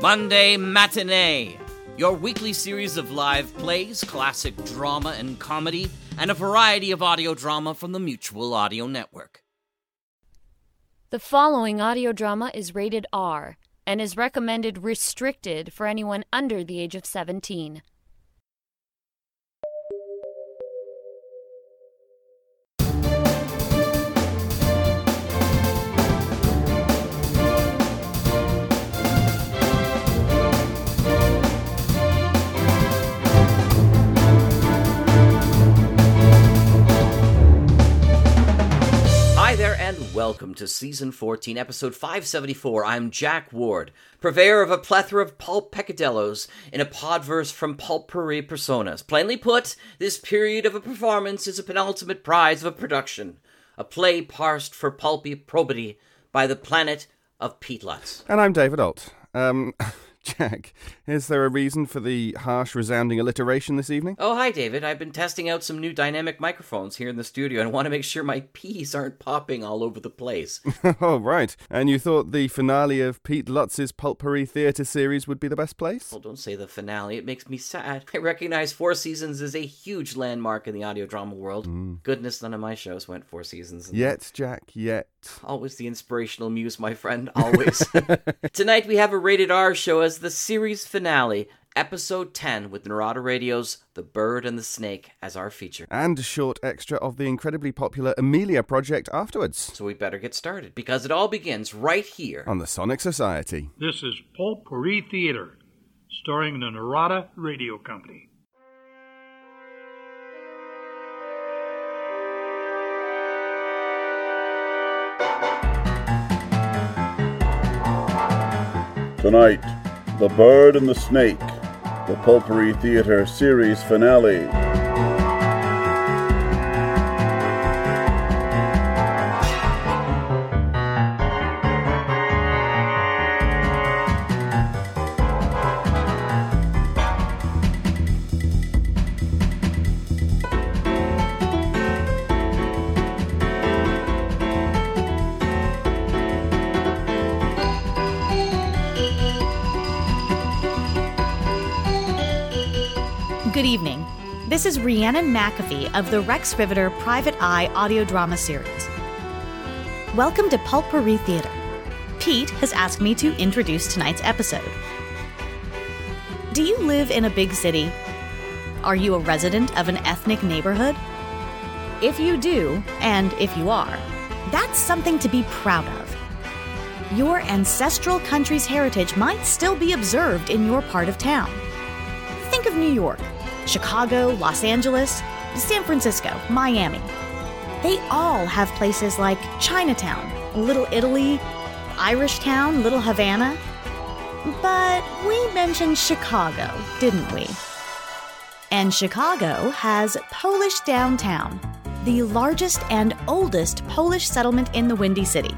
Monday Matinee, your weekly series of live plays, classic drama and comedy, and a variety of audio drama from the Mutual Audio Network. The following audio drama is rated R and is recommended restricted for anyone under the age of 17. Welcome to Season 14, Episode 574. I'm Jack Ward, purveyor of a plethora of pulp peccadillos in a podverse from pulpery personas. Plainly put, this period of a performance is a penultimate prize of a production, a play parsed for pulpy probity by the planet of Pete Lutz. And I'm David Alt. Um, Jack, is there a reason for the harsh, resounding alliteration this evening? Oh, hi, David. I've been testing out some new dynamic microphones here in the studio and want to make sure my peas aren't popping all over the place. oh, right. And you thought the finale of Pete Lutz's Pulp-Pourri Theatre series would be the best place? Well, don't say the finale. It makes me sad. I recognize Four Seasons as a huge landmark in the audio drama world. Mm. Goodness, none of my shows went four seasons. Yet, Jack, yet. Always the inspirational muse, my friend. Always. Tonight we have a rated R show as the series finale, episode 10, with Narada Radio's The Bird and the Snake as our feature. And a short extra of the incredibly popular Amelia project afterwards So we better get started because it all begins right here. on the Sonic Society. This is Pulp-Pourri Theater, starring the Narada Radio Company. Tonight, The Bird and the Snake, the Pulp-Pourri Theatre series finale. This is Rhiannon McAfee of the Rex Riveter Private Eye audio drama series. Welcome to Pulp-Pourri Theater. Pete has asked me to introduce tonight's episode. Do you live in a big city? Are you a resident of an ethnic neighborhood? If you do, and if you are, that's something to be proud of. Your ancestral country's heritage might still be observed in your part of town. Think of New York, Chicago, Los Angeles, San Francisco, Miami. They all have places like Chinatown, Little Italy, Irish Town, Little Havana. But we mentioned Chicago, didn't we? And Chicago has Polish Downtown, the largest and oldest Polish settlement in the Windy City.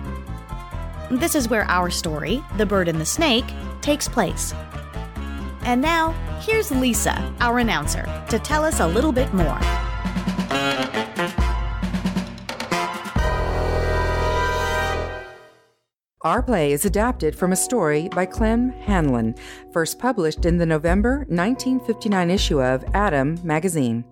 This is where our story, The Bird and the Snake, takes place. And now, here's Lisa, our announcer, to tell us a little bit more. Our play is adapted from a story by Clem Hanlon, first published in the November 1959 issue of Adam magazine.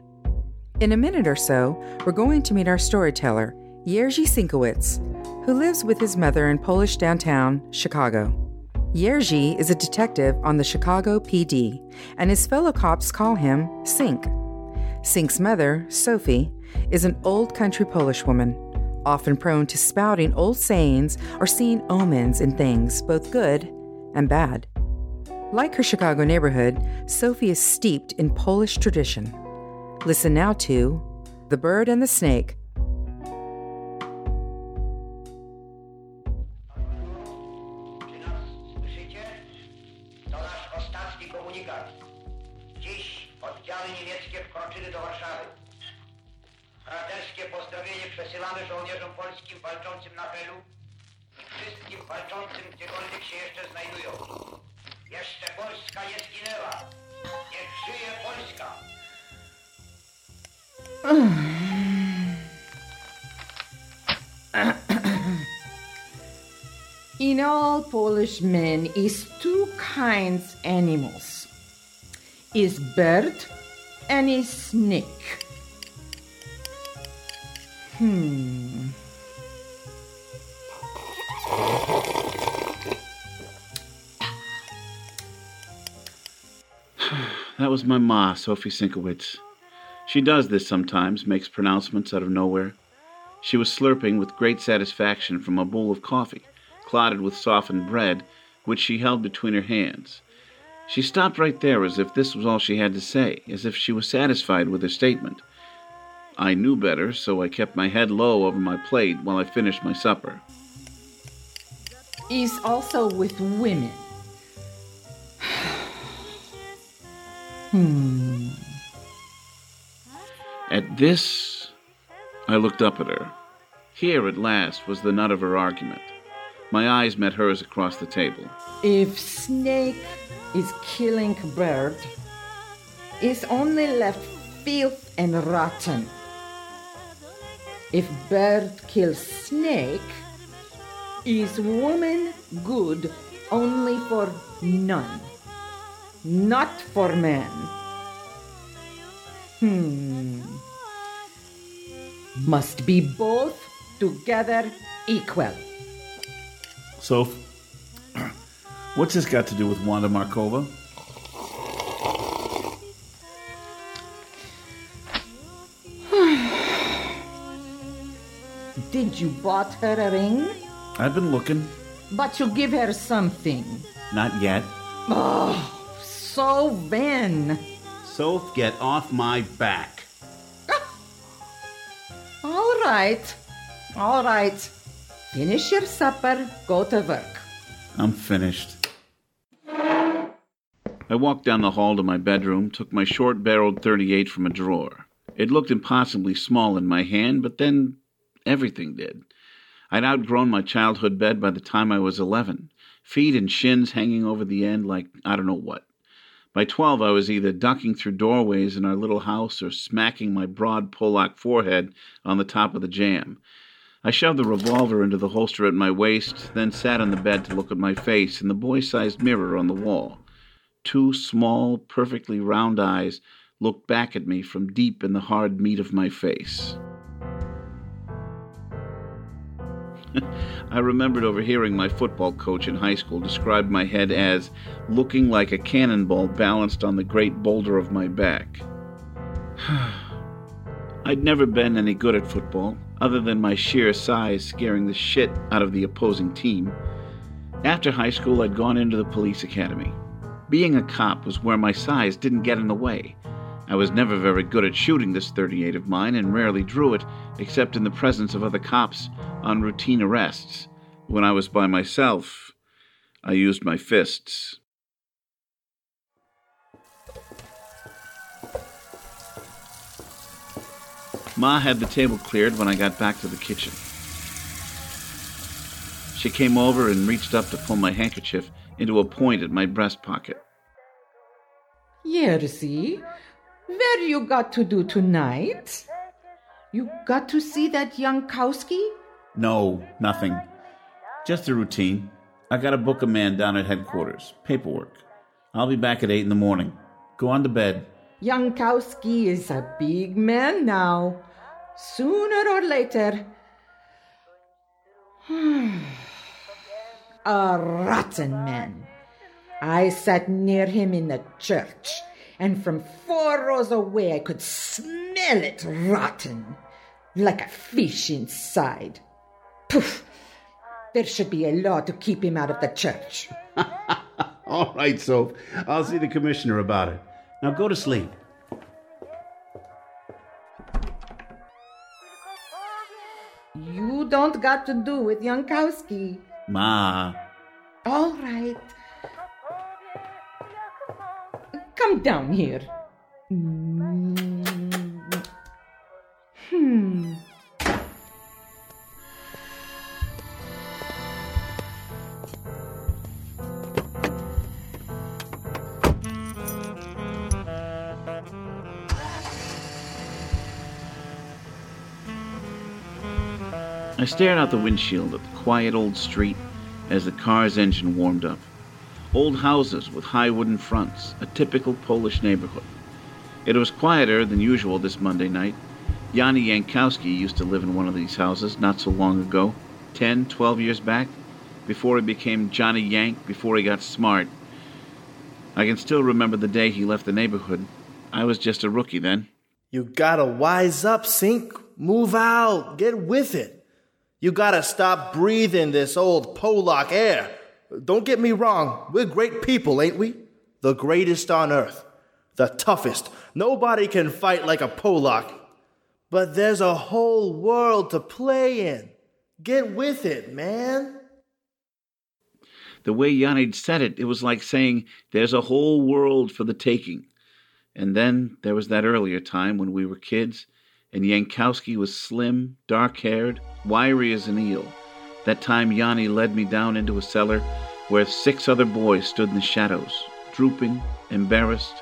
In a minute or so, we're going to meet our storyteller, Jerzy Sinkowitz, who lives with his mother in Polish downtown Chicago. Jerzy is a detective on the Chicago PD, and his fellow cops call him Sink. Sink's mother, Sophie, is an old country Polish woman, often prone to spouting old sayings or seeing omens in things, both good and bad. Like her Chicago neighborhood, Sophie is steeped in Polish tradition. Listen now to The Bird and the Snake. Polskim walczącym na Helu wszystkim walczącym gdziekolwiek się jeszcze znajdują. Jeszcze Polska nie zginęła. Niech żyje Polska! In all Polish men is two kinds animals. Is bird and is snake. Hmm. That was my ma, Sophie Sinkowitz. She does this sometimes, makes pronouncements out of nowhere. She was slurping with great satisfaction from a bowl of coffee, clotted with softened bread, which she held between her hands. She stopped right there as if this was all she had to say, as if she was satisfied with her statement. I knew better, so I kept my head low over my plate while I finished my supper. Is also with women. hmm. At this, I looked up at her. Here, at last, was the nut of her argument. My eyes met hers across the table. If snake is killing bird, is only left filth and rotten. If bird kills snake, is woman good only for none, not for man. Hmm. Must be both together equal. So, what's this got to do with Wanda Markova? Did you bought her a ring? I've been looking. But you give her something. Not yet. Oh, so when? Soph, get off my back. Ah, all right. All right. Finish your supper, go to work. I'm finished. I walked down the hall to my bedroom, took my short barreled 38 from a drawer. It looked impossibly small in my hand, but then everything did. I'd outgrown my childhood bed by the time I was 11, feet and shins hanging over the end like I don't know what. By 12, I was either ducking through doorways in our little house or smacking my broad Polack forehead on the top of the jam. I shoved the revolver into the holster at my waist, then sat on the bed to look at my face in the boy sized mirror on the wall. Two small, perfectly round eyes looked back at me from deep in the hard meat of my face. I remembered overhearing my football coach in high school describe my head as looking like a cannonball balanced on the great boulder of my back. I'd never been any good at football, other than my sheer size scaring the shit out of the opposing team. After high school, I'd gone into the police academy. Being a cop was where my size didn't get in the way. I was never very good at shooting this 38 of mine and rarely drew it except in the presence of other cops on routine arrests. When I was by myself, I used my fists. Ma had the table cleared when I got back to the kitchen. She came over and reached up to pull my handkerchief into a point at my breast pocket. Jerzy, where you got to do tonight? You got to see that young Kowski? No, nothing. Just a routine. I got to book a man down at headquarters. Paperwork. I'll be back at 8 in the morning. Go on to bed. Yankowski is a big man now. Sooner or later. a rotten man. I sat near him in the church, and from four rows away I could smell it rotten, like a fish inside. Poof! There should be a law to keep him out of the church. All right, Soph. I'll see the commissioner about it. Now go to sleep. You don't got to do with Yankowski. Ma. All right. Come down here. Hmm. I stared out the windshield at the quiet old street as the car's engine warmed up. Old houses with high wooden fronts, a typical Polish neighborhood. It was quieter than usual this Monday night. Yanni Yankowski used to live in one of these houses not so long ago, ten, twelve years back, before he became Johnny Yank, before he got smart. I can still remember the day he left the neighborhood. I was just a rookie then. You gotta wise up, Sink. Move out. Get with it. You gotta stop breathing this old Polak air. Don't get me wrong, we're great people, ain't we? The greatest on earth. The toughest. Nobody can fight like a Polak. But there's a whole world to play in. Get with it, man. The way Yanni said it, it was like saying, There's a whole world for the taking. And then there was that earlier time when we were kids, and Yankowski was slim, dark haired, wiry as an eel. That time Yanni led me down into a cellar where six other boys stood in the shadows, drooping, embarrassed,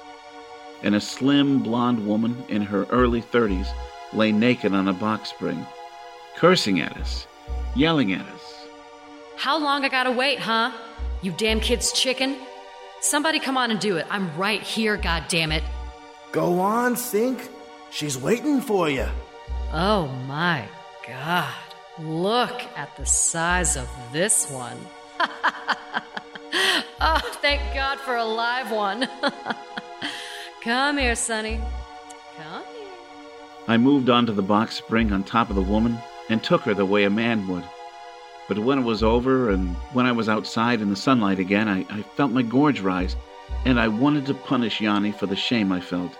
and a slim blonde woman in her early thirties lay naked on a box spring, cursing at us, yelling at us. How long I gotta wait, huh? You damn kid's chicken? Somebody come on and do it. I'm right here, God damn it. Go on, Sink. She's waiting for you. Oh my god. Look at the size of this one. oh, thank God for a live one. Come here, Sonny. Come here. I moved onto the box spring on top of the woman and took her the way a man would. But when it was over and when I was outside in the sunlight again, I, I felt my gorge rise, and I wanted to punish Yanni for the shame I felt,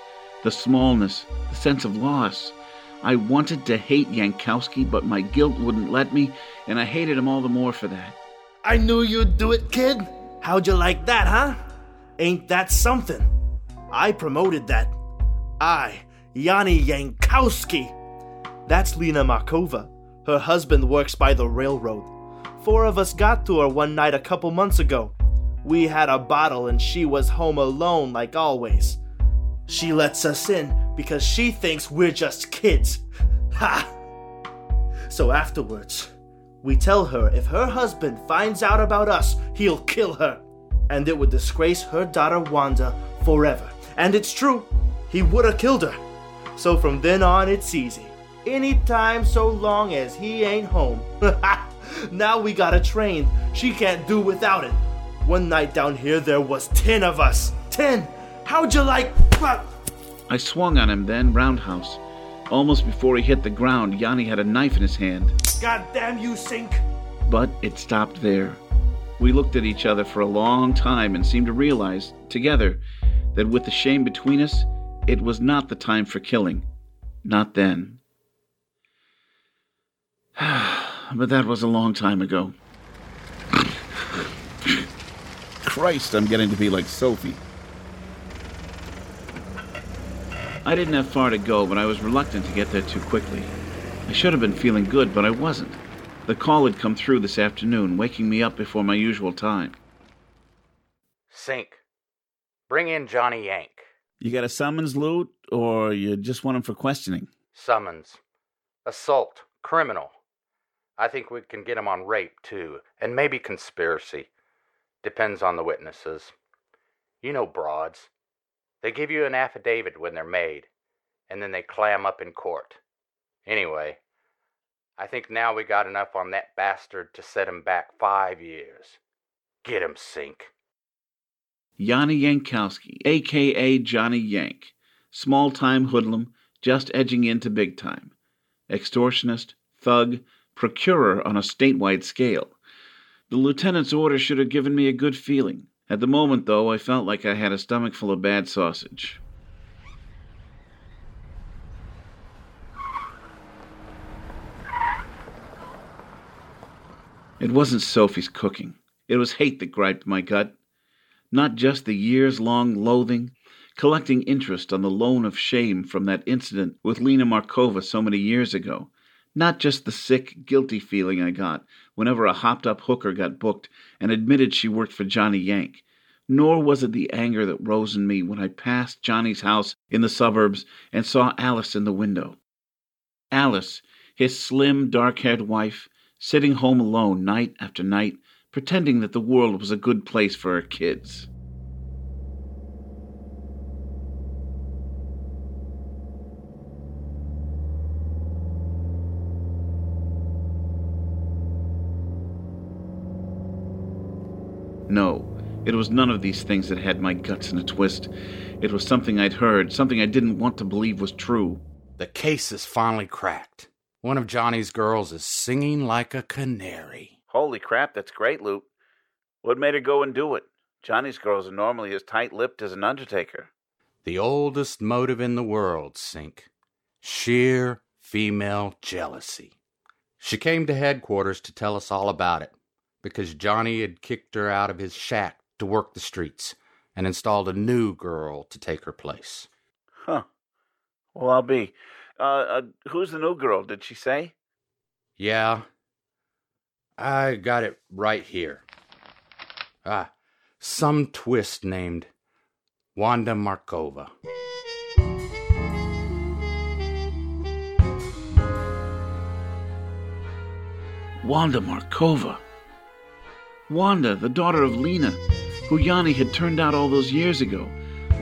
the smallness, the sense of loss. I wanted to hate Yankowski, but my guilt wouldn't let me, and I hated him all the more for that. I knew you'd do it, kid. How'd you like that, huh? Ain't that something? I promoted that. I, Yanni Yankowski. That's Lena Markova. Her husband works by the railroad. Four of us got to her one night a couple months ago. We had a bottle and she was home alone like always. She lets us in because she thinks we're just kids. Ha! So afterwards, we tell her if her husband finds out about us, he'll kill her. And it would disgrace her daughter Wanda forever. And it's true, he would have killed her. So from then on, it's easy. Anytime so long as he ain't home. now we got a train. She can't do without it. One night down here, there was ten of us. Ten! How'd you like. I swung on him then, roundhouse. Almost before he hit the ground, Yanni had a knife in his hand. God damn you, Sink! But it stopped there. We looked at each other for a long time and seemed to realize, together, that with the shame between us, it was not the time for killing. Not then. but that was a long time ago. Christ, I'm getting to be like Sophie. I didn't have far to go, but I was reluctant to get there too quickly. I should have been feeling good, but I wasn't. The call had come through this afternoon, waking me up before my usual time. Sink. Bring in Johnny Yank. You got a summons, Loot, or you just want him for questioning? Summons. Assault. Criminal. I think we can get him on rape, too, and maybe conspiracy. Depends on the witnesses. You know broads. They give you an affidavit when they're made, and then they clam up in court. Anyway, I think now we got enough on that bastard to set him back five years. Get him, Sink. Yanni Yankowski, a.k.a. Johnny Yank, small time hoodlum, just edging into big time, extortionist, thug, procurer on a statewide scale. The lieutenant's order should have given me a good feeling. At the moment, though, I felt like I had a stomach full of bad sausage. It wasn't Sophie's cooking. It was hate that griped my gut. Not just the years long loathing, collecting interest on the loan of shame from that incident with Lena Markova so many years ago. Not just the sick, guilty feeling I got whenever a hopped up hooker got booked and admitted she worked for Johnny Yank. Nor was it the anger that rose in me when I passed Johnny's house in the suburbs and saw Alice in the window. Alice, his slim, dark haired wife, sitting home alone night after night, pretending that the world was a good place for her kids. No, it was none of these things that had my guts in a twist. It was something I'd heard, something I didn't want to believe was true. The case is finally cracked. One of Johnny's girls is singing like a canary. Holy crap, that's great, Loot. What made her go and do it? Johnny's girls are normally as tight lipped as an undertaker. The oldest motive in the world, Sink. Sheer female jealousy. She came to headquarters to tell us all about it because Johnny had kicked her out of his shack to work the streets and installed a new girl to take her place. Huh. Well, I'll be. Uh, uh, who's the new girl? Did she say? Yeah. I got it right here. Ah, some twist named Wanda Markova. Wanda Markova. Wanda, the daughter of Lena, who Yanni had turned out all those years ago.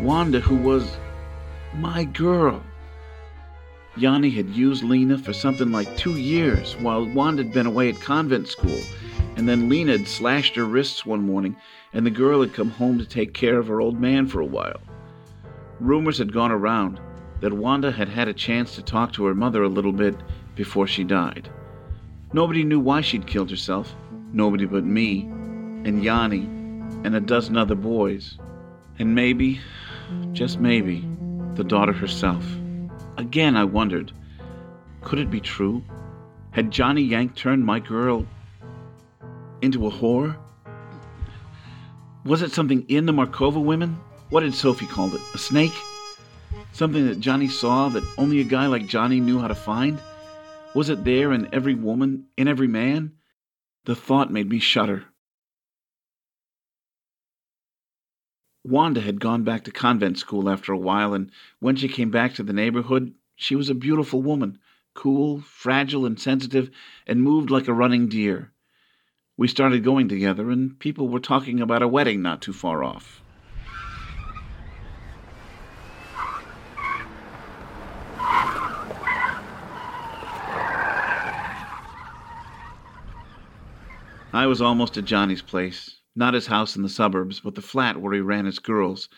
Wanda, who was my girl. Yanni had used Lena for something like two years while Wanda had been away at convent school, and then Lena had slashed her wrists one morning, and the girl had come home to take care of her old man for a while. Rumors had gone around that Wanda had had a chance to talk to her mother a little bit before she died. Nobody knew why she'd killed herself, nobody but me, and Yanni, and a dozen other boys. And maybe, just maybe, the daughter herself. Again, I wondered could it be true? Had Johnny Yank turned my girl into a whore? Was it something in the Markova women? What had Sophie called it? A snake? Something that Johnny saw that only a guy like Johnny knew how to find? Was it there in every woman, in every man? The thought made me shudder. Wanda had gone back to convent school after a while, and when she came back to the neighborhood, she was a beautiful woman, cool, fragile, and sensitive, and moved like a running deer. We started going together, and people were talking about a wedding not too far off. I was almost at Johnny's place, not his house in the suburbs, but the flat where he ran his girls.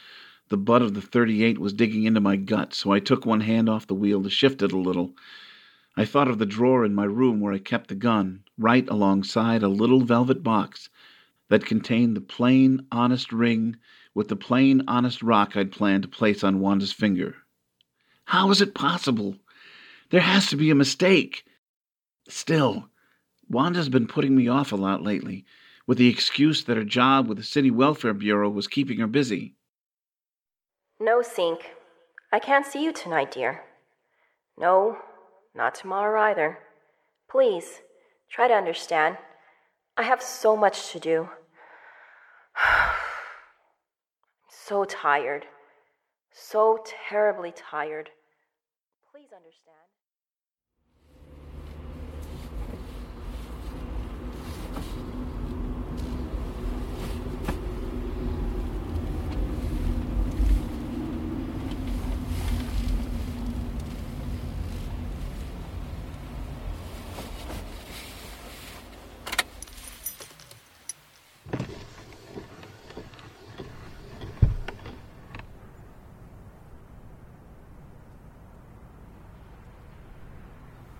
The butt of the 38 was digging into my gut, so I took one hand off the wheel to shift it a little. I thought of the drawer in my room where I kept the gun, right alongside a little velvet box that contained the plain, honest ring with the plain, honest rock I'd planned to place on Wanda's finger. How is it possible? There has to be a mistake. Still, Wanda's been putting me off a lot lately, with the excuse that her job with the City Welfare Bureau was keeping her busy. No, Sink. I can't see you tonight, dear. No, not tomorrow either. Please, try to understand. I have so much to do. So tired. So terribly tired. Please understand.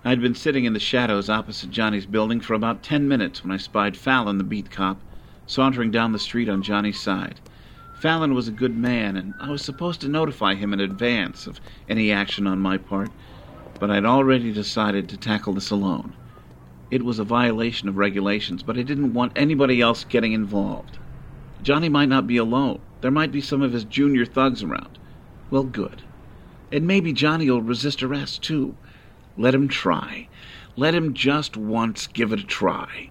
I'd been sitting in the shadows opposite Johnny's building for about ten minutes when I spied Fallon, the beat cop, sauntering down the street on Johnny's side. Fallon was a good man, and I was supposed to notify him in advance of any action on my part, but I'd already decided to tackle this alone. It was a violation of regulations, but I didn't want anybody else getting involved. Johnny might not be alone. There might be some of his junior thugs around. Well, good. And maybe Johnny'll resist arrest, too. Let him try. Let him just once give it a try.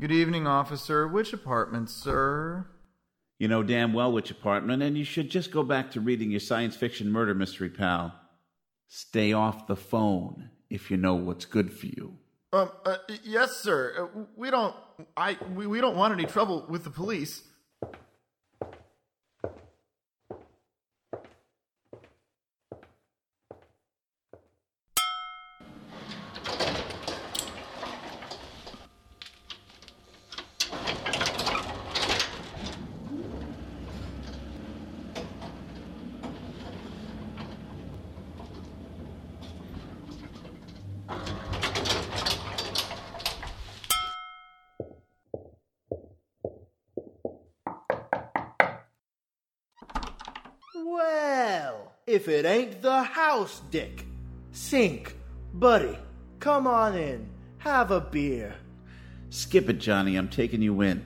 Good evening, officer. Which apartment, sir? You know damn well which apartment, and you should just go back to reading your science fiction murder mystery, pal. Stay off the phone if you know what's good for you. Um, uh, yes, sir. Uh, we don't. I. We, we don't want any trouble with the police. Well, if it ain't the house, Dick. Sink, buddy, come on in. Have a beer. Skip it, Johnny. I'm taking you in.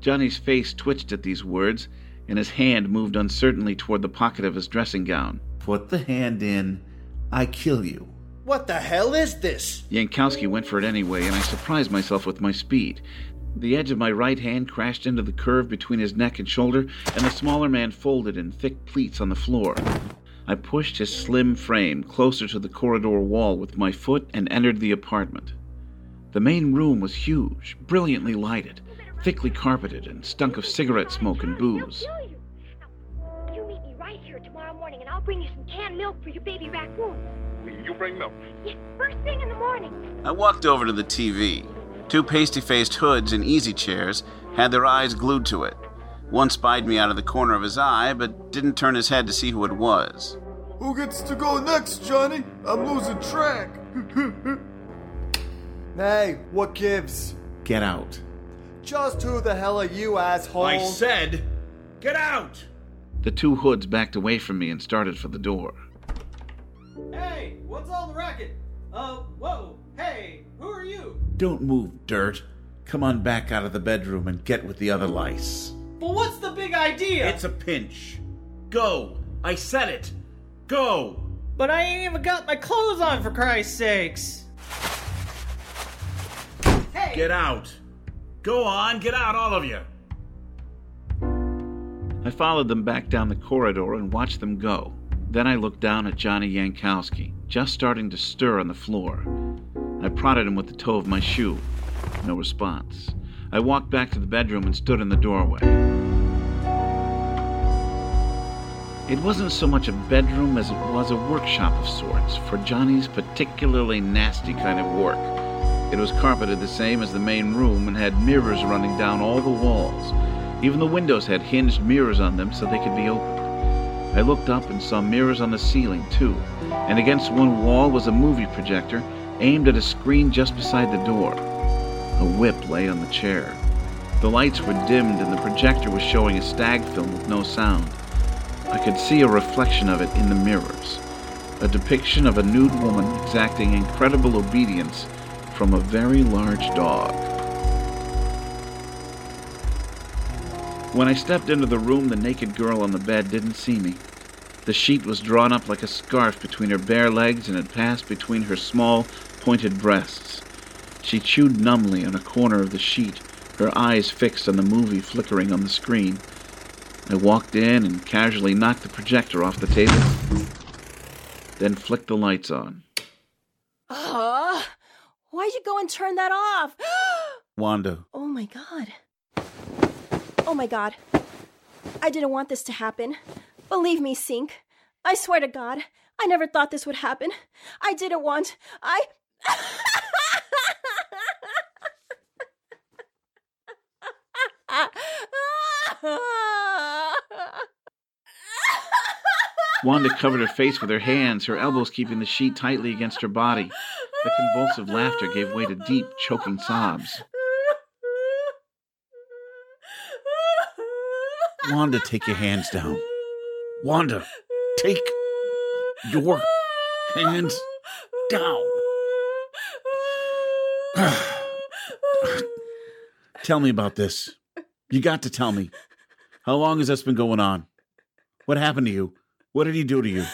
Johnny's face twitched at these words, and his hand moved uncertainly toward the pocket of his dressing gown. Put the hand in. I kill you. What the hell is this? Yankowski went for it anyway, and I surprised myself with my speed. The edge of my right hand crashed into the curve between his neck and shoulder, and the smaller man folded in thick pleats on the floor. I pushed his slim frame closer to the corridor wall with my foot and entered the apartment. The main room was huge, brilliantly lighted, thickly carpeted, and stunk of cigarette smoke and booze. You meet me right here tomorrow morning, and I'll bring you some canned milk for your baby raccoon. You bring milk? Yes, first thing in the morning. I walked over to the TV. Two pasty faced hoods in easy chairs had their eyes glued to it. One spied me out of the corner of his eye, but didn't turn his head to see who it was. Who gets to go next, Johnny? I'm losing track. hey, what gives? Get out. Just who the hell are you, asshole? I said, get out! The two hoods backed away from me and started for the door. Hey, what's all the racket? Uh, whoa, hey, who are you? Don't move, dirt. Come on back out of the bedroom and get with the other lice. But what's the big idea? It's a pinch. Go! I said it! Go! But I ain't even got my clothes on, for Christ's sakes! Hey! Get out! Go on, get out, all of you! I followed them back down the corridor and watched them go. Then I looked down at Johnny Yankowski, just starting to stir on the floor. I prodded him with the toe of my shoe. No response. I walked back to the bedroom and stood in the doorway. It wasn't so much a bedroom as it was a workshop of sorts for Johnny's particularly nasty kind of work. It was carpeted the same as the main room and had mirrors running down all the walls. Even the windows had hinged mirrors on them so they could be opened. I looked up and saw mirrors on the ceiling, too, and against one wall was a movie projector aimed at a screen just beside the door. A whip lay on the chair. The lights were dimmed and the projector was showing a stag film with no sound. I could see a reflection of it in the mirrors. A depiction of a nude woman exacting incredible obedience from a very large dog. When I stepped into the room, the naked girl on the bed didn't see me. The sheet was drawn up like a scarf between her bare legs and had passed between her small, pointed breasts. She chewed numbly on a corner of the sheet, her eyes fixed on the movie flickering on the screen. I walked in and casually knocked the projector off the table, then flicked the lights on. Uh, why'd you go and turn that off? Wanda, oh my god. Oh my god. I didn't want this to happen. Believe me, Sink. I swear to God, I never thought this would happen. I didn't want. I. Wanda covered her face with her hands, her elbows keeping the sheet tightly against her body. The convulsive laughter gave way to deep, choking sobs. Wanda, take your hands down. Wanda, take your hands down. tell me about this. You got to tell me. How long has this been going on? What happened to you? What did he do to you?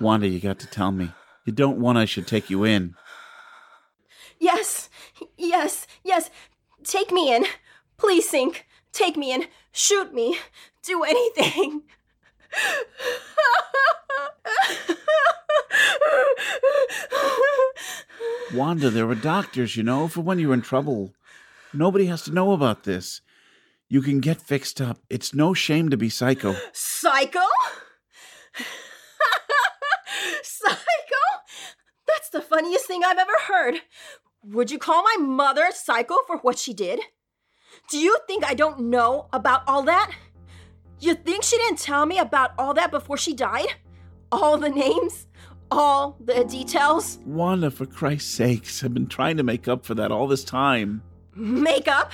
Wanda, you got to tell me. You don't want I should take you in. Yes, yes, yes. Take me in. Please, Sink. Take me in. Shoot me. Do anything. Wanda, there were doctors, you know, for when you're in trouble. Nobody has to know about this. You can get fixed up. It's no shame to be psycho. Psycho? Psycho? That's the funniest thing I've ever heard. Would you call my mother psycho for what she did? Do you think I don't know about all that? You think she didn't tell me about all that before she died? All the names? All the details? Wanda, for Christ's sakes, I've been trying to make up for that all this time. Makeup?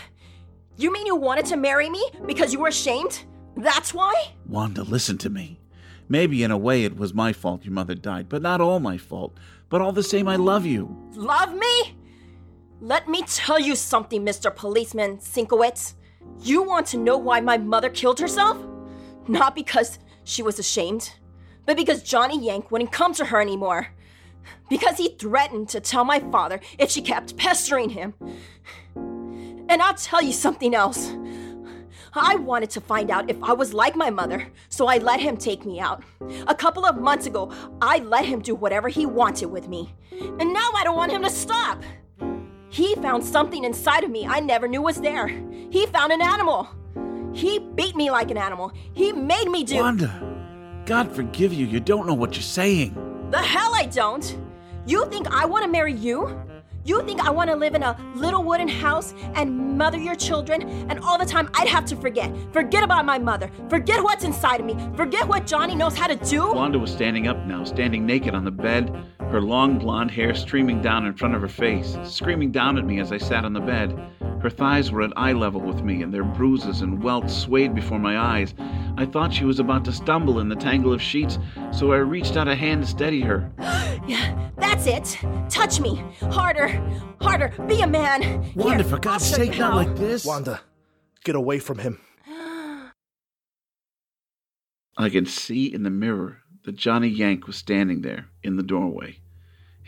You mean you wanted to marry me because you were ashamed? That's why? Wanda, listen to me. Maybe in a way it was my fault your mother died, but not all my fault. But all the same, I love you. Love me? Let me tell you something, Mr. Policeman Sinkowitz. You want to know why my mother killed herself? Not because she was ashamed, but because Johnny Yank wouldn't come to her anymore. Because he threatened to tell my father if she kept pestering him. And I'll tell you something else. I wanted to find out if I was like my mother, so I let him take me out. A couple of months ago, I let him do whatever he wanted with me. And now I don't want him to stop. He found something inside of me I never knew was there. He found an animal. He beat me like an animal. He made me do. Wanda, God forgive you, you don't know what you're saying. The hell I don't! You think I want to marry you? You think I want to live in a little wooden house and mother your children, and all the time I'd have to forget. Forget about my mother. Forget what's inside of me. Forget what Johnny knows how to do? Wanda was standing up now, standing naked on the bed, her long blonde hair streaming down in front of her face, screaming down at me as I sat on the bed. Her thighs were at eye level with me, and their bruises and welts swayed before my eyes. I thought she was about to stumble in the tangle of sheets, so I reached out a hand to steady her. Yeah, that's it. Touch me. Harder. Harder. Be a man. Wanda, Here, for God's I'll show you sake, not like this. Wanda, get away from him. I could see in the mirror that Johnny Yank was standing there in the doorway.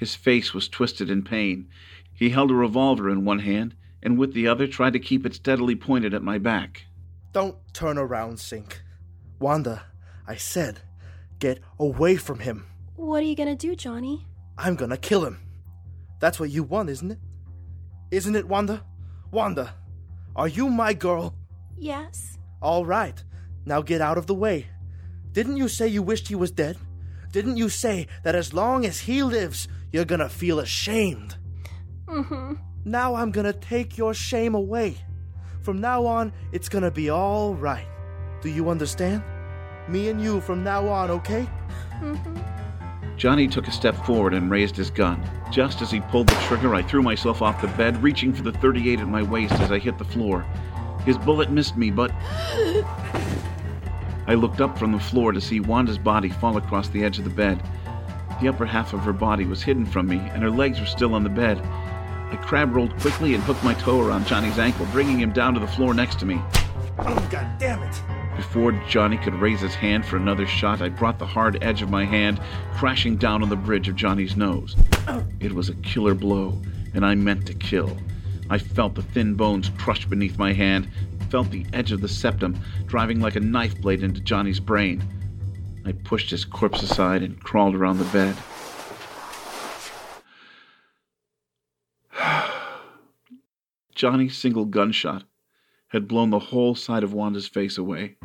His face was twisted in pain. He held a revolver in one hand and with the other tried to keep it steadily pointed at my back. Don't turn around, Sink. Wanda, I said, get away from him. What are you gonna do, Johnny? I'm gonna kill him. That's what you want, isn't it? Isn't it, Wanda? Wanda, are you my girl? Yes. All right, now get out of the way. Didn't you say you wished he was dead? Didn't you say that as long as he lives, you're gonna feel ashamed? Mm-hmm. Now I'm gonna take your shame away. From now on, it's gonna be all right. Do you understand? Me and you from now on, okay? Mm-hmm. Johnny took a step forward and raised his gun. Just as he pulled the trigger, I threw myself off the bed, reaching for the 38 at my waist as I hit the floor. His bullet missed me, but I looked up from the floor to see Wanda's body fall across the edge of the bed. The upper half of her body was hidden from me, and her legs were still on the bed. I crab rolled quickly and hooked my toe around Johnny's ankle, bringing him down to the floor next to me. Oh, God damn it! Before Johnny could raise his hand for another shot, I brought the hard edge of my hand crashing down on the bridge of Johnny's nose. It was a killer blow, and I meant to kill. I felt the thin bones crush beneath my hand, felt the edge of the septum driving like a knife blade into Johnny's brain. I pushed his corpse aside and crawled around the bed. Johnny's single gunshot had blown the whole side of Wanda's face away.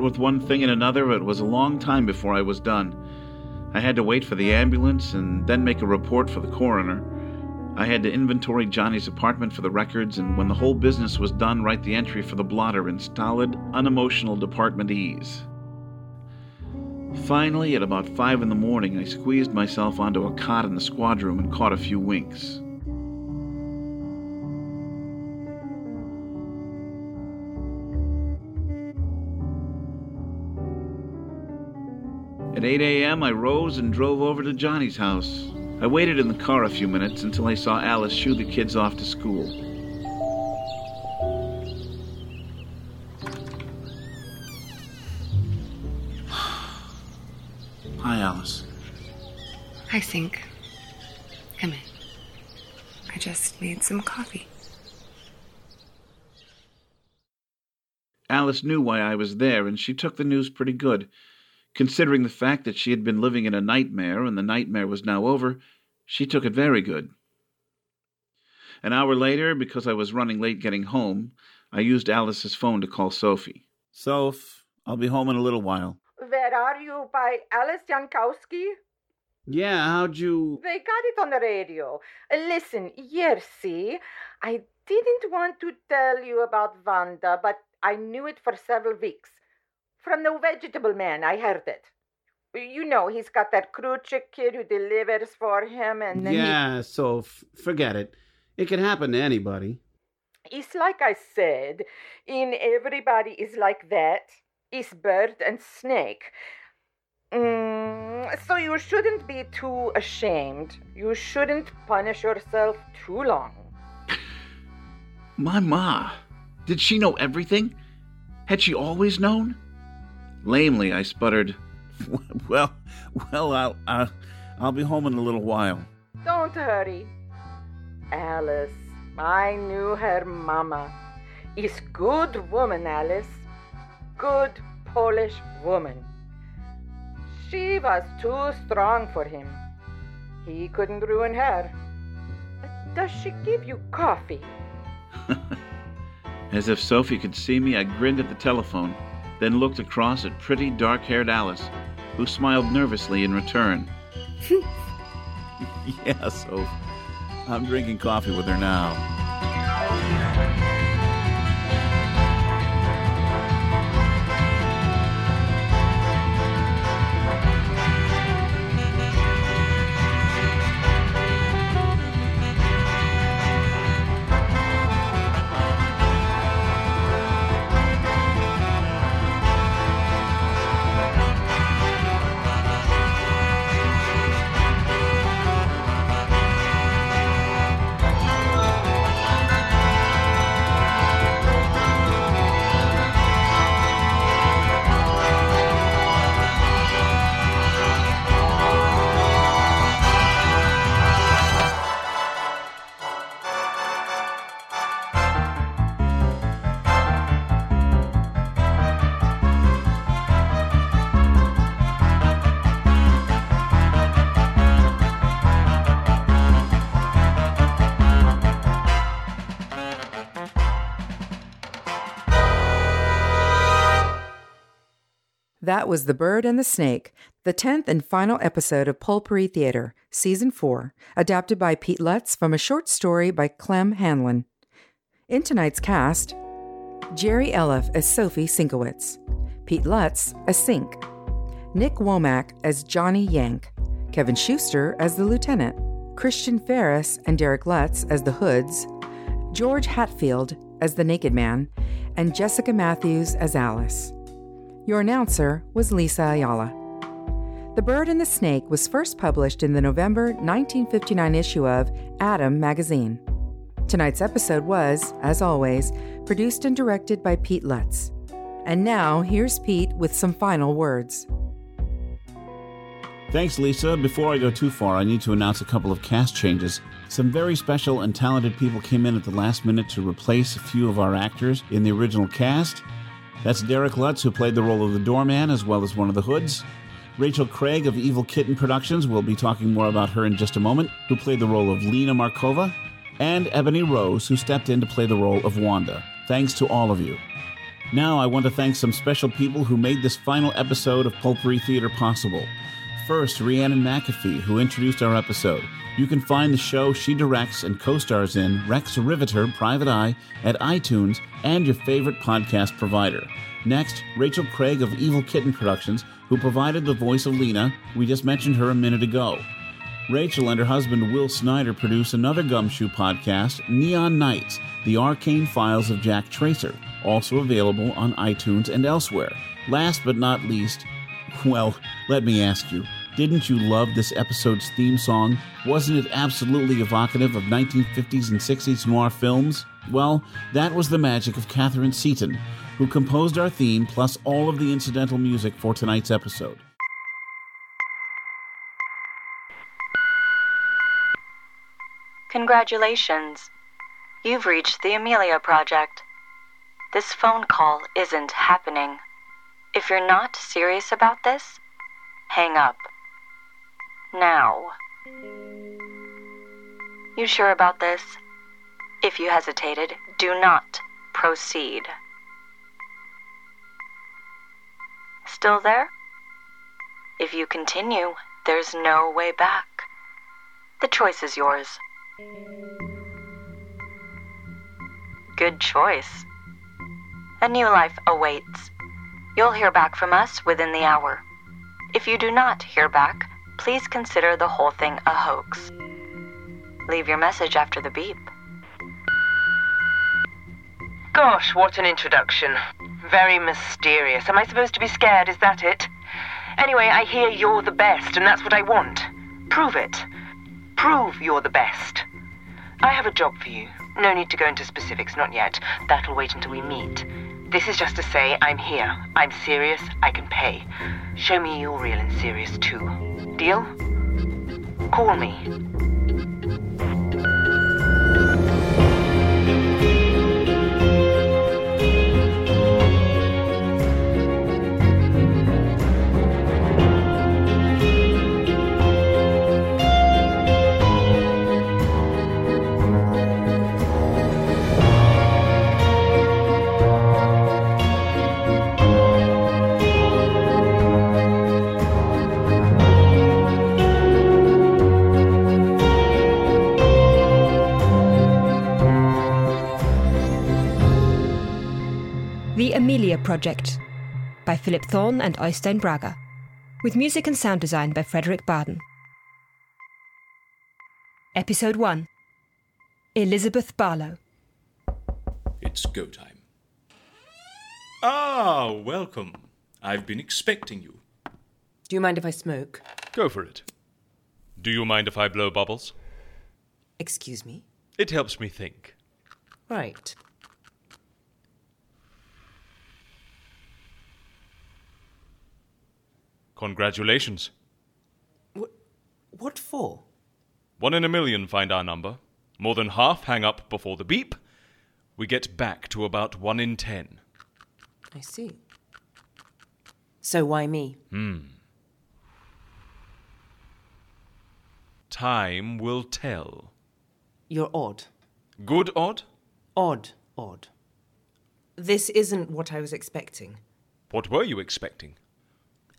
With one thing and another, it was a long time before I was done. I had to wait for the ambulance and then make a report for the coroner. I had to inventory Johnny's apartment for the records, and when the whole business was done, write the entry for the blotter in stolid, unemotional departmentese. Finally, at about five in the morning, I squeezed myself onto a cot in the squad room and caught a few winks. At 8 a.m., I rose and drove over to Johnny's house. I waited in the car a few minutes until I saw Alice shoo the kids off to school. Hi, Alice. Hi, Sink. Come in. I just made some coffee. Alice knew why I was there, and she took the news pretty good. Considering the fact that she had been living in a nightmare and the nightmare was now over, she took it very good. An hour later, because I was running late getting home, I used Alice's phone to call Sophie. Soph, I'll be home in a little while. Where are you by Alice Yankowski? Yeah, how'd you. They got it on the radio. Listen, Jerzy, I didn't want to tell you about Vanda, but I knew it for several weeks. From the vegetable man, I heard it. You know, he's got that Kruchik kid who delivers for him, and then he- Yeah, so f- forget it. It can happen to anybody. It's like I said, in everybody is like that. Is bird and snake. Mm, so you shouldn't be too ashamed. You shouldn't punish yourself too long. My ma. Did she know everything? Had she always known? Lamely, I sputtered, Well, well, I'll, I'll, I'll be home in a little while. Don't hurry. Alice, I knew her mama. Is good woman, Alice. Good Polish woman. She was too strong for him. He couldn't ruin her. Does she give you coffee? As if Sophie could see me, I grinned at the telephone, then looked across at pretty dark haired Alice, who smiled nervously in return. yeah, Soph. I'm drinking coffee with her now. That was The Bird and the Snake, the 10th and final episode of Pulp-Pourri Theater, Season 4, adapted by Pete Lutz from a short story by Clem Hanlon. In tonight's cast, Jerry Eliff as Sophie Sinkowitz, Pete Lutz as Sink, Nick Womack as Johnny Yank, Kevin Schuster as the Lieutenant, Christian Ferris and Derek Lutz as the Hoods, George Hatfield as the Naked Man, and Jessica Matthews as Alice. Your announcer was Lisa Ayala. The Bird and the Snake was first published in the November 1959 issue of Adam magazine. Tonight's episode was, as always, produced and directed by Pete Lutz. And now, here's Pete with some final words. Thanks, Lisa. Before I go too far, I need to announce a couple of cast changes. Some very special and talented people came in at the last minute to replace a few of our actors in the original cast. That's Derek Lutz, who played the role of the doorman as well as one of the hoods. Rachel Craig of Evil Kitten Productions, we'll be talking more about her in just a moment, who played the role of Lena Markova. And Ebony Rose, who stepped in to play the role of Wanda. Thanks to all of you. Now, I want to thank some special people who made this final episode of Pulp-Pourri Theater possible. First, Rhiannon McAfee, who introduced our episode. You can find the show she directs and co stars in, Rex Riveter Private Eye, at iTunes and your favorite podcast provider. Next, Rachel Craig of Evil Kitten Productions, who provided the voice of Lena. We just mentioned her a minute ago. Rachel and her husband Will Snyder produce another Gumshoe podcast, Neon Nights The Arcane Files of Jack Tracer, also available on iTunes and elsewhere. Last but not least, Well, let me ask you didn't you love this episode's theme song? Wasn't it absolutely evocative of 1950s and 60s noir films? Well, that was the magic of Catherine Seaton, who composed our theme plus all of the incidental music for tonight's episode. Congratulations. You've reached the Amelia Project. This phone call isn't happening. If you're not serious about this, hang up. Now. You sure about this? If you hesitated, do not proceed. Still there? If you continue, there's no way back. The choice is yours. Good choice. A new life awaits. You'll hear back from us within the hour. If you do not hear back, please consider the whole thing a hoax. Leave your message after the beep. Gosh, what an introduction. Very mysterious. Am I supposed to be scared? Is that it? Anyway, I hear you're the best, and that's what I want. Prove it. Prove you're the best. I have a job for you. No need to go into specifics, not yet. That'll wait until we meet. This is just to say I'm here. I'm serious. I can pay. Show me you're real and serious too. Deal? Call me. Amelia Project by Philip Thorne and Oystein Brager, with music and sound design by Frederick Barden. Episode 1 Elizabeth Barlow. It's go time. Ah, welcome. I've been expecting you. Do you mind if I smoke? Go for it. Do you mind if I blow bubbles? Excuse me? It helps me think. Right. Congratulations. What what for? One in a million find our number. More than half hang up before the beep. We get back to about one in ten. I see. So why me? Hmm. Time will tell. You're odd. Good odd? Odd, odd. This isn't what I was expecting. What were you expecting?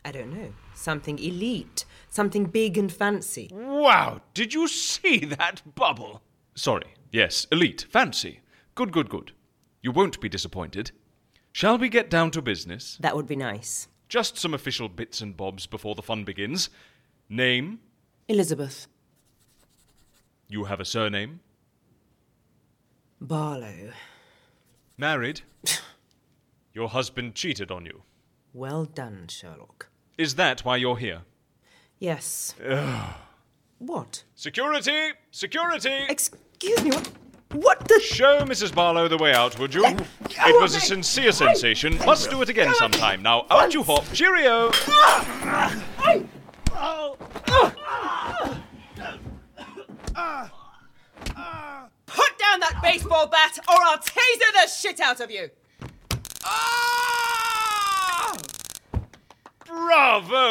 I don't know. Something elite. Something big and fancy. Wow, did you see that bubble? Sorry, yes, elite, fancy. Good, good, good. You won't be disappointed. Shall we get down to business? That would be nice. Just some official bits and bobs before the fun begins. Name? Elizabeth. You have a surname? Barlow. Married? Your husband cheated on you. Well done, Sherlock. Is that why you're here? Yes. Ugh. What? Security! Security! Excuse me, what? What the? Show Mrs. Barlow the way out, would you? it was a sincere sensation. Must do it again sometime. Now, out you hop. Cheerio! Put down that baseball bat, or I'll taser the shit out of you!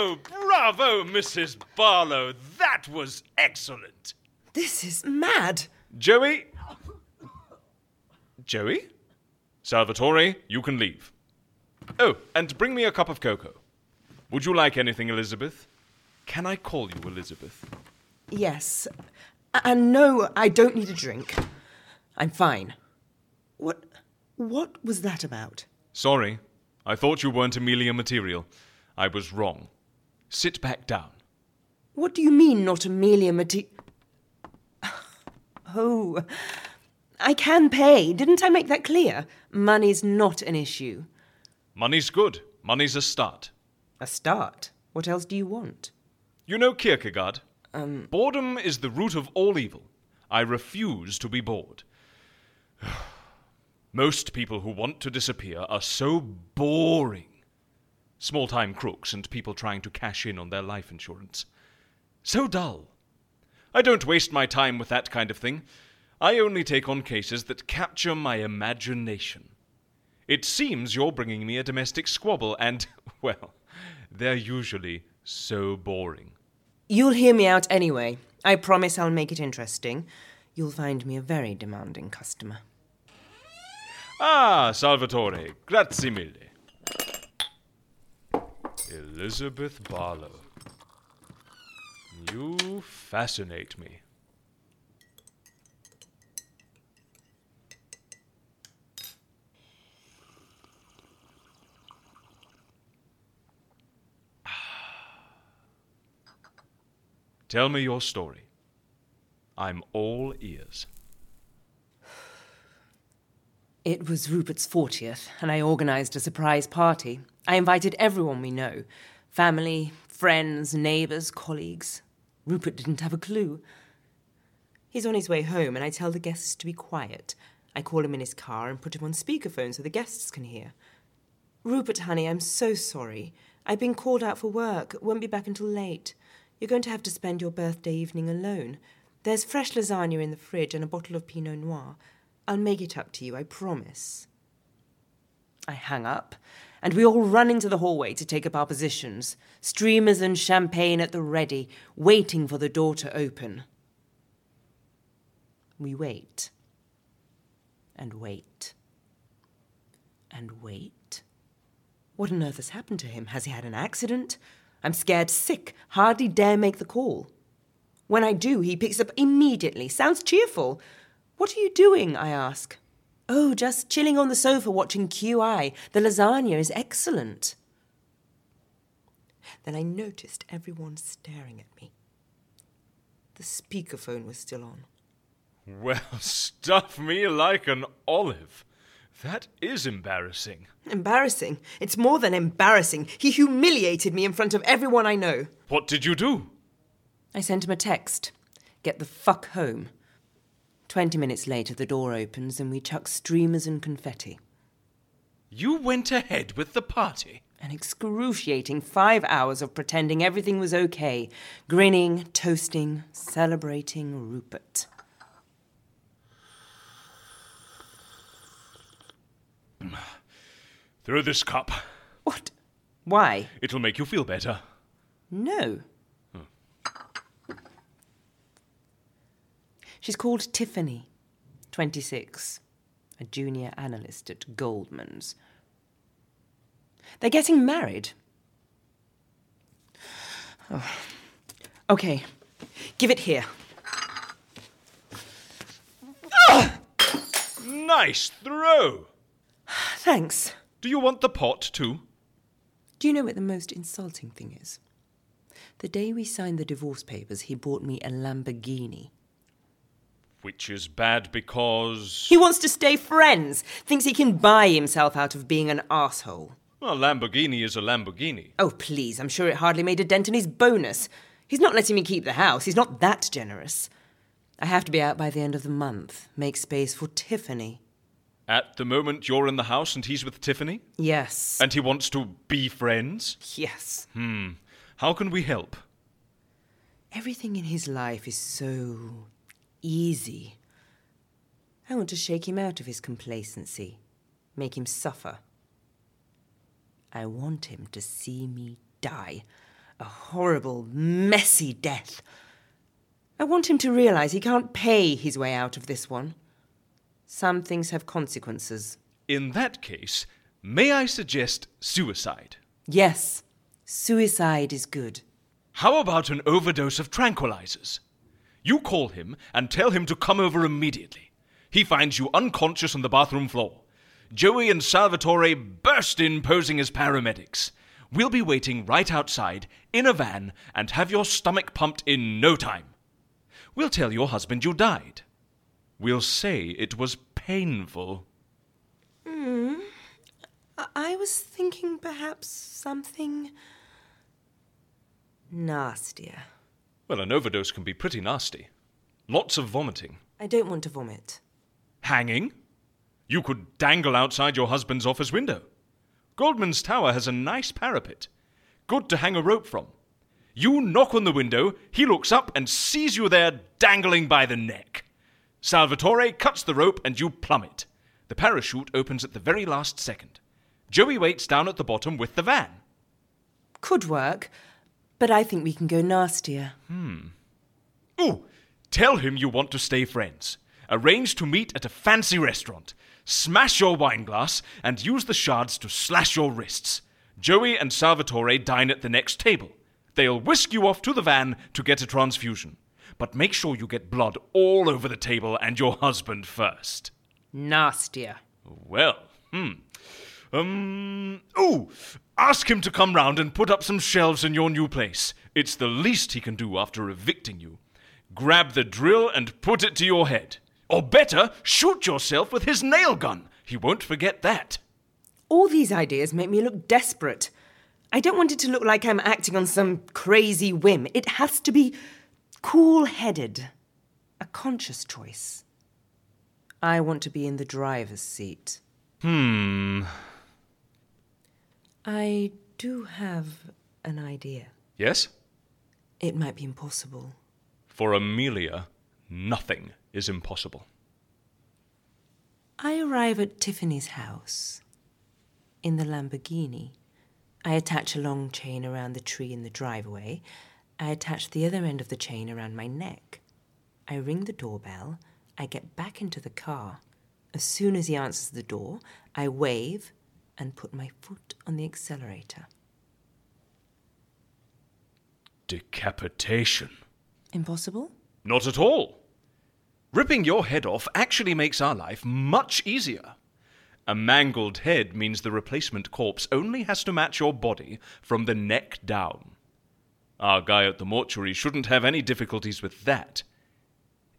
Bravo! Bravo, Mrs. Barlow! That was excellent! This is mad! Joey? Joey? Salvatore, you can leave. Oh, and bring me a cup of cocoa. Would you like anything, Elizabeth? Can I call you Elizabeth? Yes. Uh, and no, I don't need a drink. I'm fine. What. What was that about? Sorry. I thought you weren't Amelia material. I was wrong. Sit back down. What do you mean, not Amelia Mati. Oh. I can pay. Didn't I make that clear? Money's not an issue. Money's good. Money's a start. A start. What else do you want? You know Kierkegaard? Um. Boredom is the root of all evil. I refuse to be bored. Most people who want to disappear are so boring. Small time crooks and people trying to cash in on their life insurance. So dull. I don't waste my time with that kind of thing. I only take on cases that capture my imagination. It seems you're bringing me a domestic squabble, and, well, they're usually so boring. You'll hear me out anyway. I promise I'll make it interesting. You'll find me a very demanding customer. Ah, Salvatore, grazie mille. Elizabeth Barlow. You fascinate me. Tell me your story. I'm all ears. It was Rupert's 40th, and I organised a surprise party. I invited everyone we know family, friends, neighbours, colleagues. Rupert didn't have a clue. He's on his way home, and I tell the guests to be quiet. I call him in his car and put him on speakerphone so the guests can hear. Rupert, honey, I'm so sorry. I've been called out for work, won't be back until late. You're going to have to spend your birthday evening alone. There's fresh lasagna in the fridge and a bottle of Pinot Noir. I'll make it up to you, I promise. I hang up, and we all run into the hallway to take up our positions, streamers and champagne at the ready, waiting for the door to open. We wait. And wait. And wait. What on earth has happened to him? Has he had an accident? I'm scared sick, hardly dare make the call. When I do, he picks up immediately, sounds cheerful. What are you doing? I ask. Oh, just chilling on the sofa watching QI. The lasagna is excellent. Then I noticed everyone staring at me. The speakerphone was still on. Well, stuff me like an olive. That is embarrassing. Embarrassing? It's more than embarrassing. He humiliated me in front of everyone I know. What did you do? I sent him a text. Get the fuck home. Twenty minutes later, the door opens and we chuck streamers and confetti. You went ahead with the party. An excruciating five hours of pretending everything was okay, grinning, toasting, celebrating Rupert. Throw this cup. What? Why? It'll make you feel better. No. She's called Tiffany, 26, a junior analyst at Goldman's. They're getting married. Oh. Okay, give it here. Nice throw! Thanks. Do you want the pot too? Do you know what the most insulting thing is? The day we signed the divorce papers, he bought me a Lamborghini. Which is bad because. He wants to stay friends, thinks he can buy himself out of being an asshole. A Lamborghini is a Lamborghini. Oh, please, I'm sure it hardly made a dent in his bonus. He's not letting me keep the house, he's not that generous. I have to be out by the end of the month, make space for Tiffany. At the moment, you're in the house and he's with Tiffany? Yes. And he wants to be friends? Yes. Hmm. How can we help? Everything in his life is so easy. I want to shake him out of his complacency, make him suffer. I want him to see me die. A horrible, messy death. I want him to realize he can't pay his way out of this one. Some things have consequences. In that case, may I suggest suicide? Yes, suicide is good. How about an overdose of tranquilizers? You call him and tell him to come over immediately. He finds you unconscious on the bathroom floor. Joey and Salvatore burst in posing as paramedics. We'll be waiting right outside in a van and have your stomach pumped in no time. We'll tell your husband you died. We'll say it was painful. Hmm. I-, was thinking perhaps something Nastier. Well, an overdose can be pretty nasty. Lots of vomiting. I don't want to vomit. Hanging? You could dangle outside your husband's office window. Goldman's Tower has a nice parapet. Good to hang a rope from. You knock on the window, he looks up and sees you there dangling by the neck. Salvatore cuts the rope and you plummet. The parachute opens at the very last second. Joey waits down at the bottom with the van. Could work, but I think we can go nastier. Hmm. Ooh, tell him you want to stay friends. Arrange to meet at a fancy restaurant. Smash your wine glass and use the shards to slash your wrists. Joey and Salvatore dine at the next table. They'll whisk you off to the van to get a transfusion. But make sure you get blood all over the table and your husband first. Nastier. Well, hmm. Um. Ooh! Ask him to come round and put up some shelves in your new place. It's the least he can do after evicting you. Grab the drill and put it to your head. Or better, shoot yourself with his nail gun. He won't forget that. All these ideas make me look desperate. I don't want it to look like I'm acting on some crazy whim. It has to be cool headed, a conscious choice. I want to be in the driver's seat. Hmm. I do have an idea. Yes? It might be impossible. For Amelia, nothing is impossible. I arrive at Tiffany's house in the Lamborghini. I attach a long chain around the tree in the driveway. I attach the other end of the chain around my neck. I ring the doorbell. I get back into the car. As soon as he answers the door, I wave and put my foot on the accelerator. Decapitation. Impossible? Not at all. Ripping your head off actually makes our life much easier. A mangled head means the replacement corpse only has to match your body from the neck down. Our guy at the mortuary shouldn't have any difficulties with that.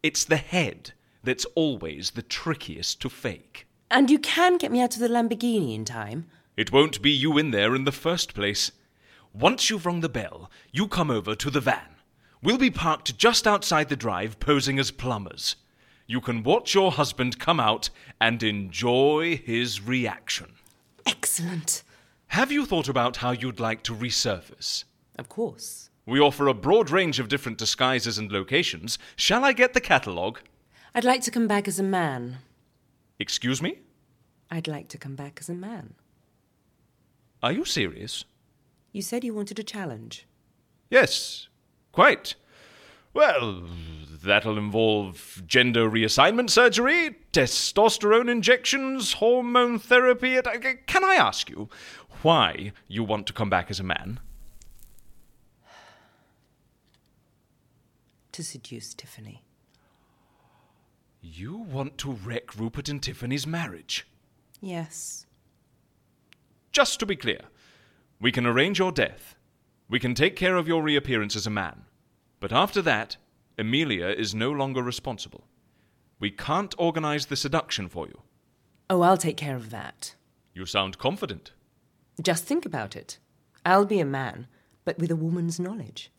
It's the head that's always the trickiest to fake. And you can get me out of the Lamborghini in time? It won't be you in there in the first place. Once you've rung the bell, you come over to the van. We'll be parked just outside the drive, posing as plumbers. You can watch your husband come out and enjoy his reaction. Excellent. Have you thought about how you'd like to resurface? Of course. We offer a broad range of different disguises and locations. Shall I get the catalogue? I'd like to come back as a man. Excuse me? I'd like to come back as a man. Are you serious? You said you wanted a challenge. Yes, quite. Well, that'll involve gender reassignment surgery, testosterone injections, hormone therapy. Can I ask you why you want to come back as a man? To seduce Tiffany. You want to wreck Rupert and Tiffany's marriage? Yes. Just to be clear, we can arrange your death. We can take care of your reappearance as a man. But after that, Amelia is no longer responsible. We can't organize the seduction for you. Oh, I'll take care of that. You sound confident. Just think about it. I'll be a man, but with a woman's knowledge.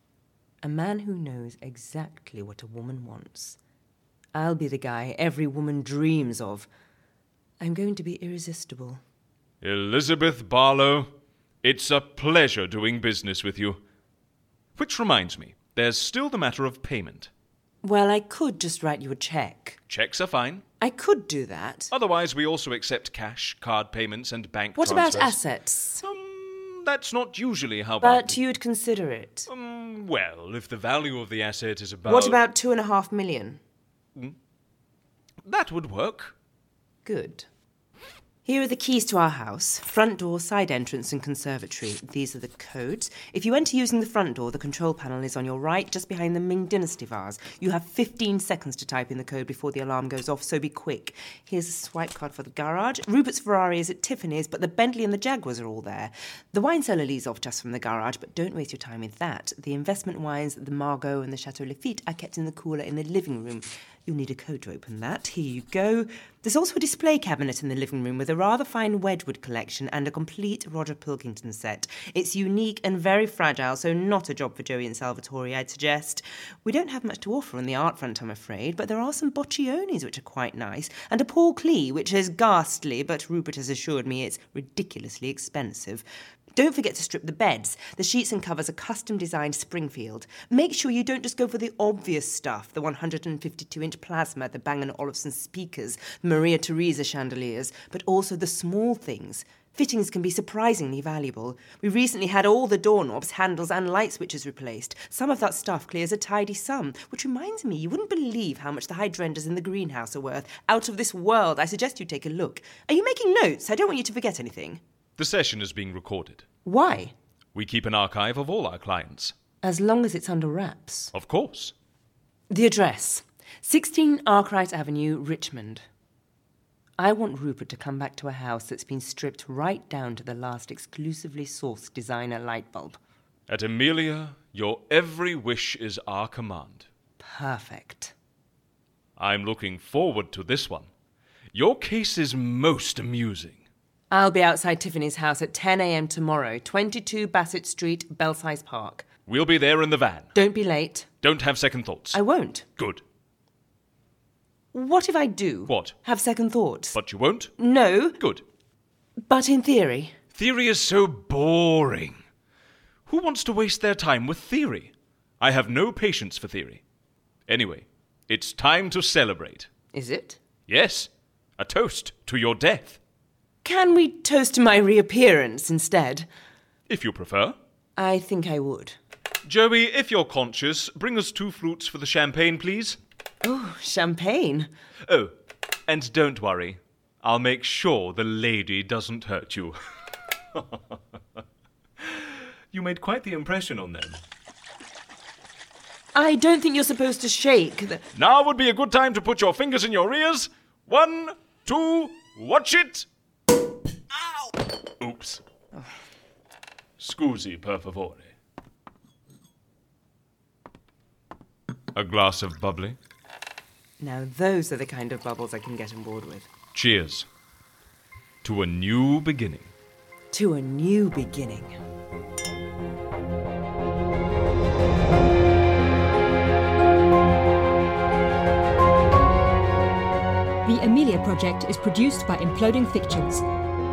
A man who knows exactly what a woman wants. I'll be the guy every woman dreams of. I'm going to be irresistible. Elizabeth Barlow, it's a pleasure doing business with you. Which reminds me, there's still the matter of payment. Well, I could just write you a check. Checks are fine. I could do that. Otherwise, we also accept cash, card payments, and bank what transfers. about assets? Um, that's not usually how. But you'd consider it. Um, well, if the value of the asset is about. What about two and a half million? Mm. That would work. Good. Here are the keys to our house front door, side entrance, and conservatory. These are the codes. If you enter using the front door, the control panel is on your right, just behind the Ming Dynasty vase. You have 15 seconds to type in the code before the alarm goes off, so be quick. Here's a swipe card for the garage. Rupert's Ferrari is at Tiffany's, but the Bentley and the Jaguars are all there. The wine cellar leads off just from the garage, but don't waste your time with that. The investment wines, the Margaux and the Chateau Lafitte, are kept in the cooler in the living room. You'll need a code to open that. Here you go. There's also a display cabinet in the living room with a rather fine Wedgwood collection and a complete Roger Pilkington set. It's unique and very fragile, so not a job for Joey and Salvatore, I'd suggest. We don't have much to offer on the art front, I'm afraid, but there are some Boccionis which are quite nice, and a Paul Klee which is ghastly, but Rupert has assured me it's ridiculously expensive. Don't forget to strip the beds. The sheets and covers are custom designed Springfield. Make sure you don't just go for the obvious stuff the 152 inch plasma, the Bang & Olufsen speakers, the Maria Theresa chandeliers, but also the small things. Fittings can be surprisingly valuable. We recently had all the doorknobs, handles, and light switches replaced. Some of that stuff clears a tidy sum, which reminds me, you wouldn't believe how much the hydrangeas in the greenhouse are worth. Out of this world. I suggest you take a look. Are you making notes? I don't want you to forget anything. The session is being recorded. Why? We keep an archive of all our clients. As long as it's under wraps. Of course. The address 16 Arkwright Avenue, Richmond. I want Rupert to come back to a house that's been stripped right down to the last exclusively sourced designer light bulb. At Amelia, your every wish is our command. Perfect. I'm looking forward to this one. Your case is most amusing. I'll be outside Tiffany's house at 10 a.m. tomorrow, 22 Bassett Street, Belsize Park. We'll be there in the van. Don't be late. Don't have second thoughts. I won't. Good. What if I do? What? Have second thoughts? But you won't? No. Good. But in theory. Theory is so boring. Who wants to waste their time with theory? I have no patience for theory. Anyway, it's time to celebrate. Is it? Yes, a toast to your death. Can we toast to my reappearance instead? If you prefer. I think I would. Joey, if you're conscious, bring us two flutes for the champagne, please. Oh, champagne. Oh, and don't worry. I'll make sure the lady doesn't hurt you. you made quite the impression on them. I don't think you're supposed to shake. The... Now would be a good time to put your fingers in your ears. One, two, watch it. Ow! Oops. Scusi, per favore. A glass of bubbly. Now, those are the kind of bubbles I can get on board with. Cheers. To a new beginning. To a new beginning. The Amelia Project is produced by Imploding Fictions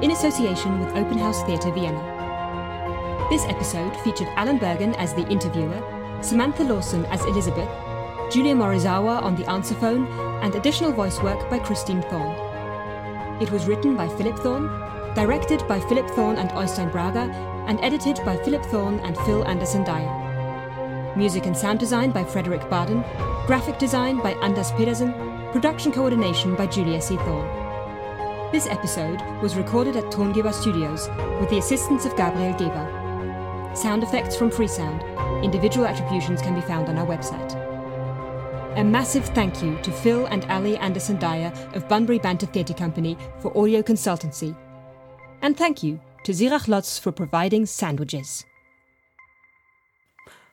in association with Open House Theatre Vienna. This episode featured Alan Bergen as the interviewer, Samantha Lawson as Elizabeth, Julia Morizawa on the answer phone, and additional voice work by Christine Thorne. It was written by Philip Thorne, directed by Philip Thorne and Oystein Brager, and edited by Philip Thorne and Phil Anderson Dyer. Music and sound design by Frederick Baden, graphic design by Anders Pedersen, production coordination by Julia C. Thorne. This episode was recorded at Tongiva Studios with the assistance of Gabriel Geber. Sound effects from Freesound. Individual attributions can be found on our website. A massive thank you to Phil and Ali Anderson Dyer of Bunbury Banter Theatre Company for audio consultancy. And thank you to Zirach Lutz for providing sandwiches.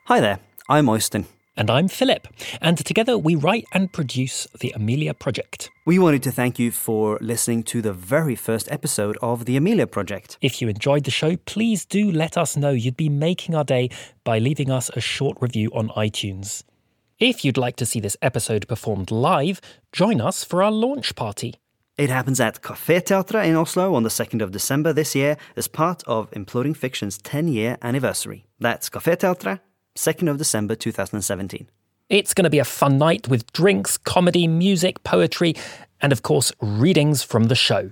Hi there, I'm Oystein. And I'm Philip, and together we write and produce the Amelia Project. We wanted to thank you for listening to the very first episode of the Amelia Project. If you enjoyed the show, please do let us know. You'd be making our day by leaving us a short review on iTunes. If you'd like to see this episode performed live, join us for our launch party. It happens at Café Teatra in Oslo on the 2nd of December this year as part of Imploding Fiction's 10 year anniversary. That's Café Teatra, 2nd of December 2017. It's going to be a fun night with drinks, comedy, music, poetry, and of course, readings from the show.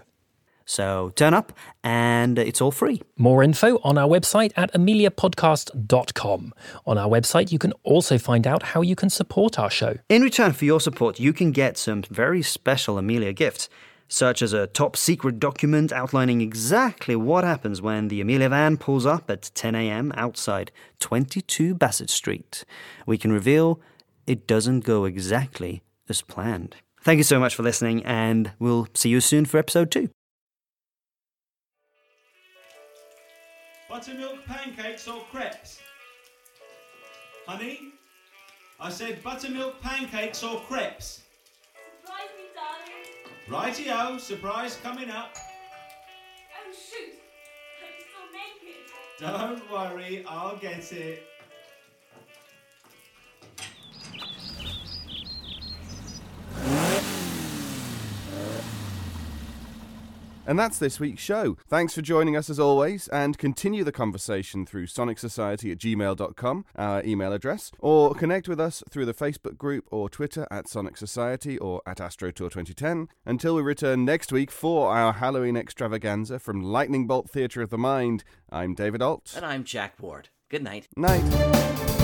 So turn up, and it's all free. More info on our website at ameliapodcast.com. On our website, you can also find out how you can support our show. In return for your support, you can get some very special Amelia gifts, such as a top secret document outlining exactly what happens when the Amelia van pulls up at 10 a.m. outside 22 Bassett Street. We can reveal it doesn't go exactly as planned. Thank you so much for listening, and we'll see you soon for episode two. Buttermilk pancakes or crepes? Honey? I said buttermilk pancakes or crepes. Righty-o, surprise coming up. Oh shoot! I'm still naked. Don't worry, I'll get it. And that's this week's show. Thanks for joining us as always, and continue the conversation through sonicsociety at gmail.com, our email address, or connect with us through the Facebook group or Twitter at Sonic Society or at AstroTour 2010. Until we return next week for our Halloween extravaganza from Lightning Bolt Theatre of the Mind, I'm David Alt. And I'm Jack Ward. Good night. Night.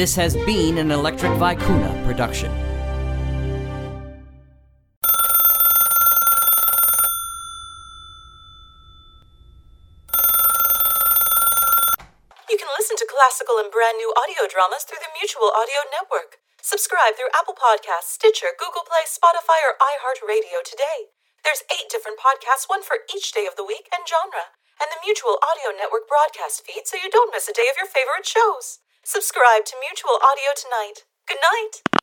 This has been an Electric Vicuna production. You can listen to classical and brand new audio dramas through the Mutual Audio Network. Subscribe through Apple Podcasts, Stitcher, Google Play, Spotify, or iHeartRadio today. There's eight different podcasts, one for each day of the week and genre, and the Mutual Audio Network broadcast feed so you don't miss a day of your favorite shows. Subscribe to Mutual Audio tonight. Good night.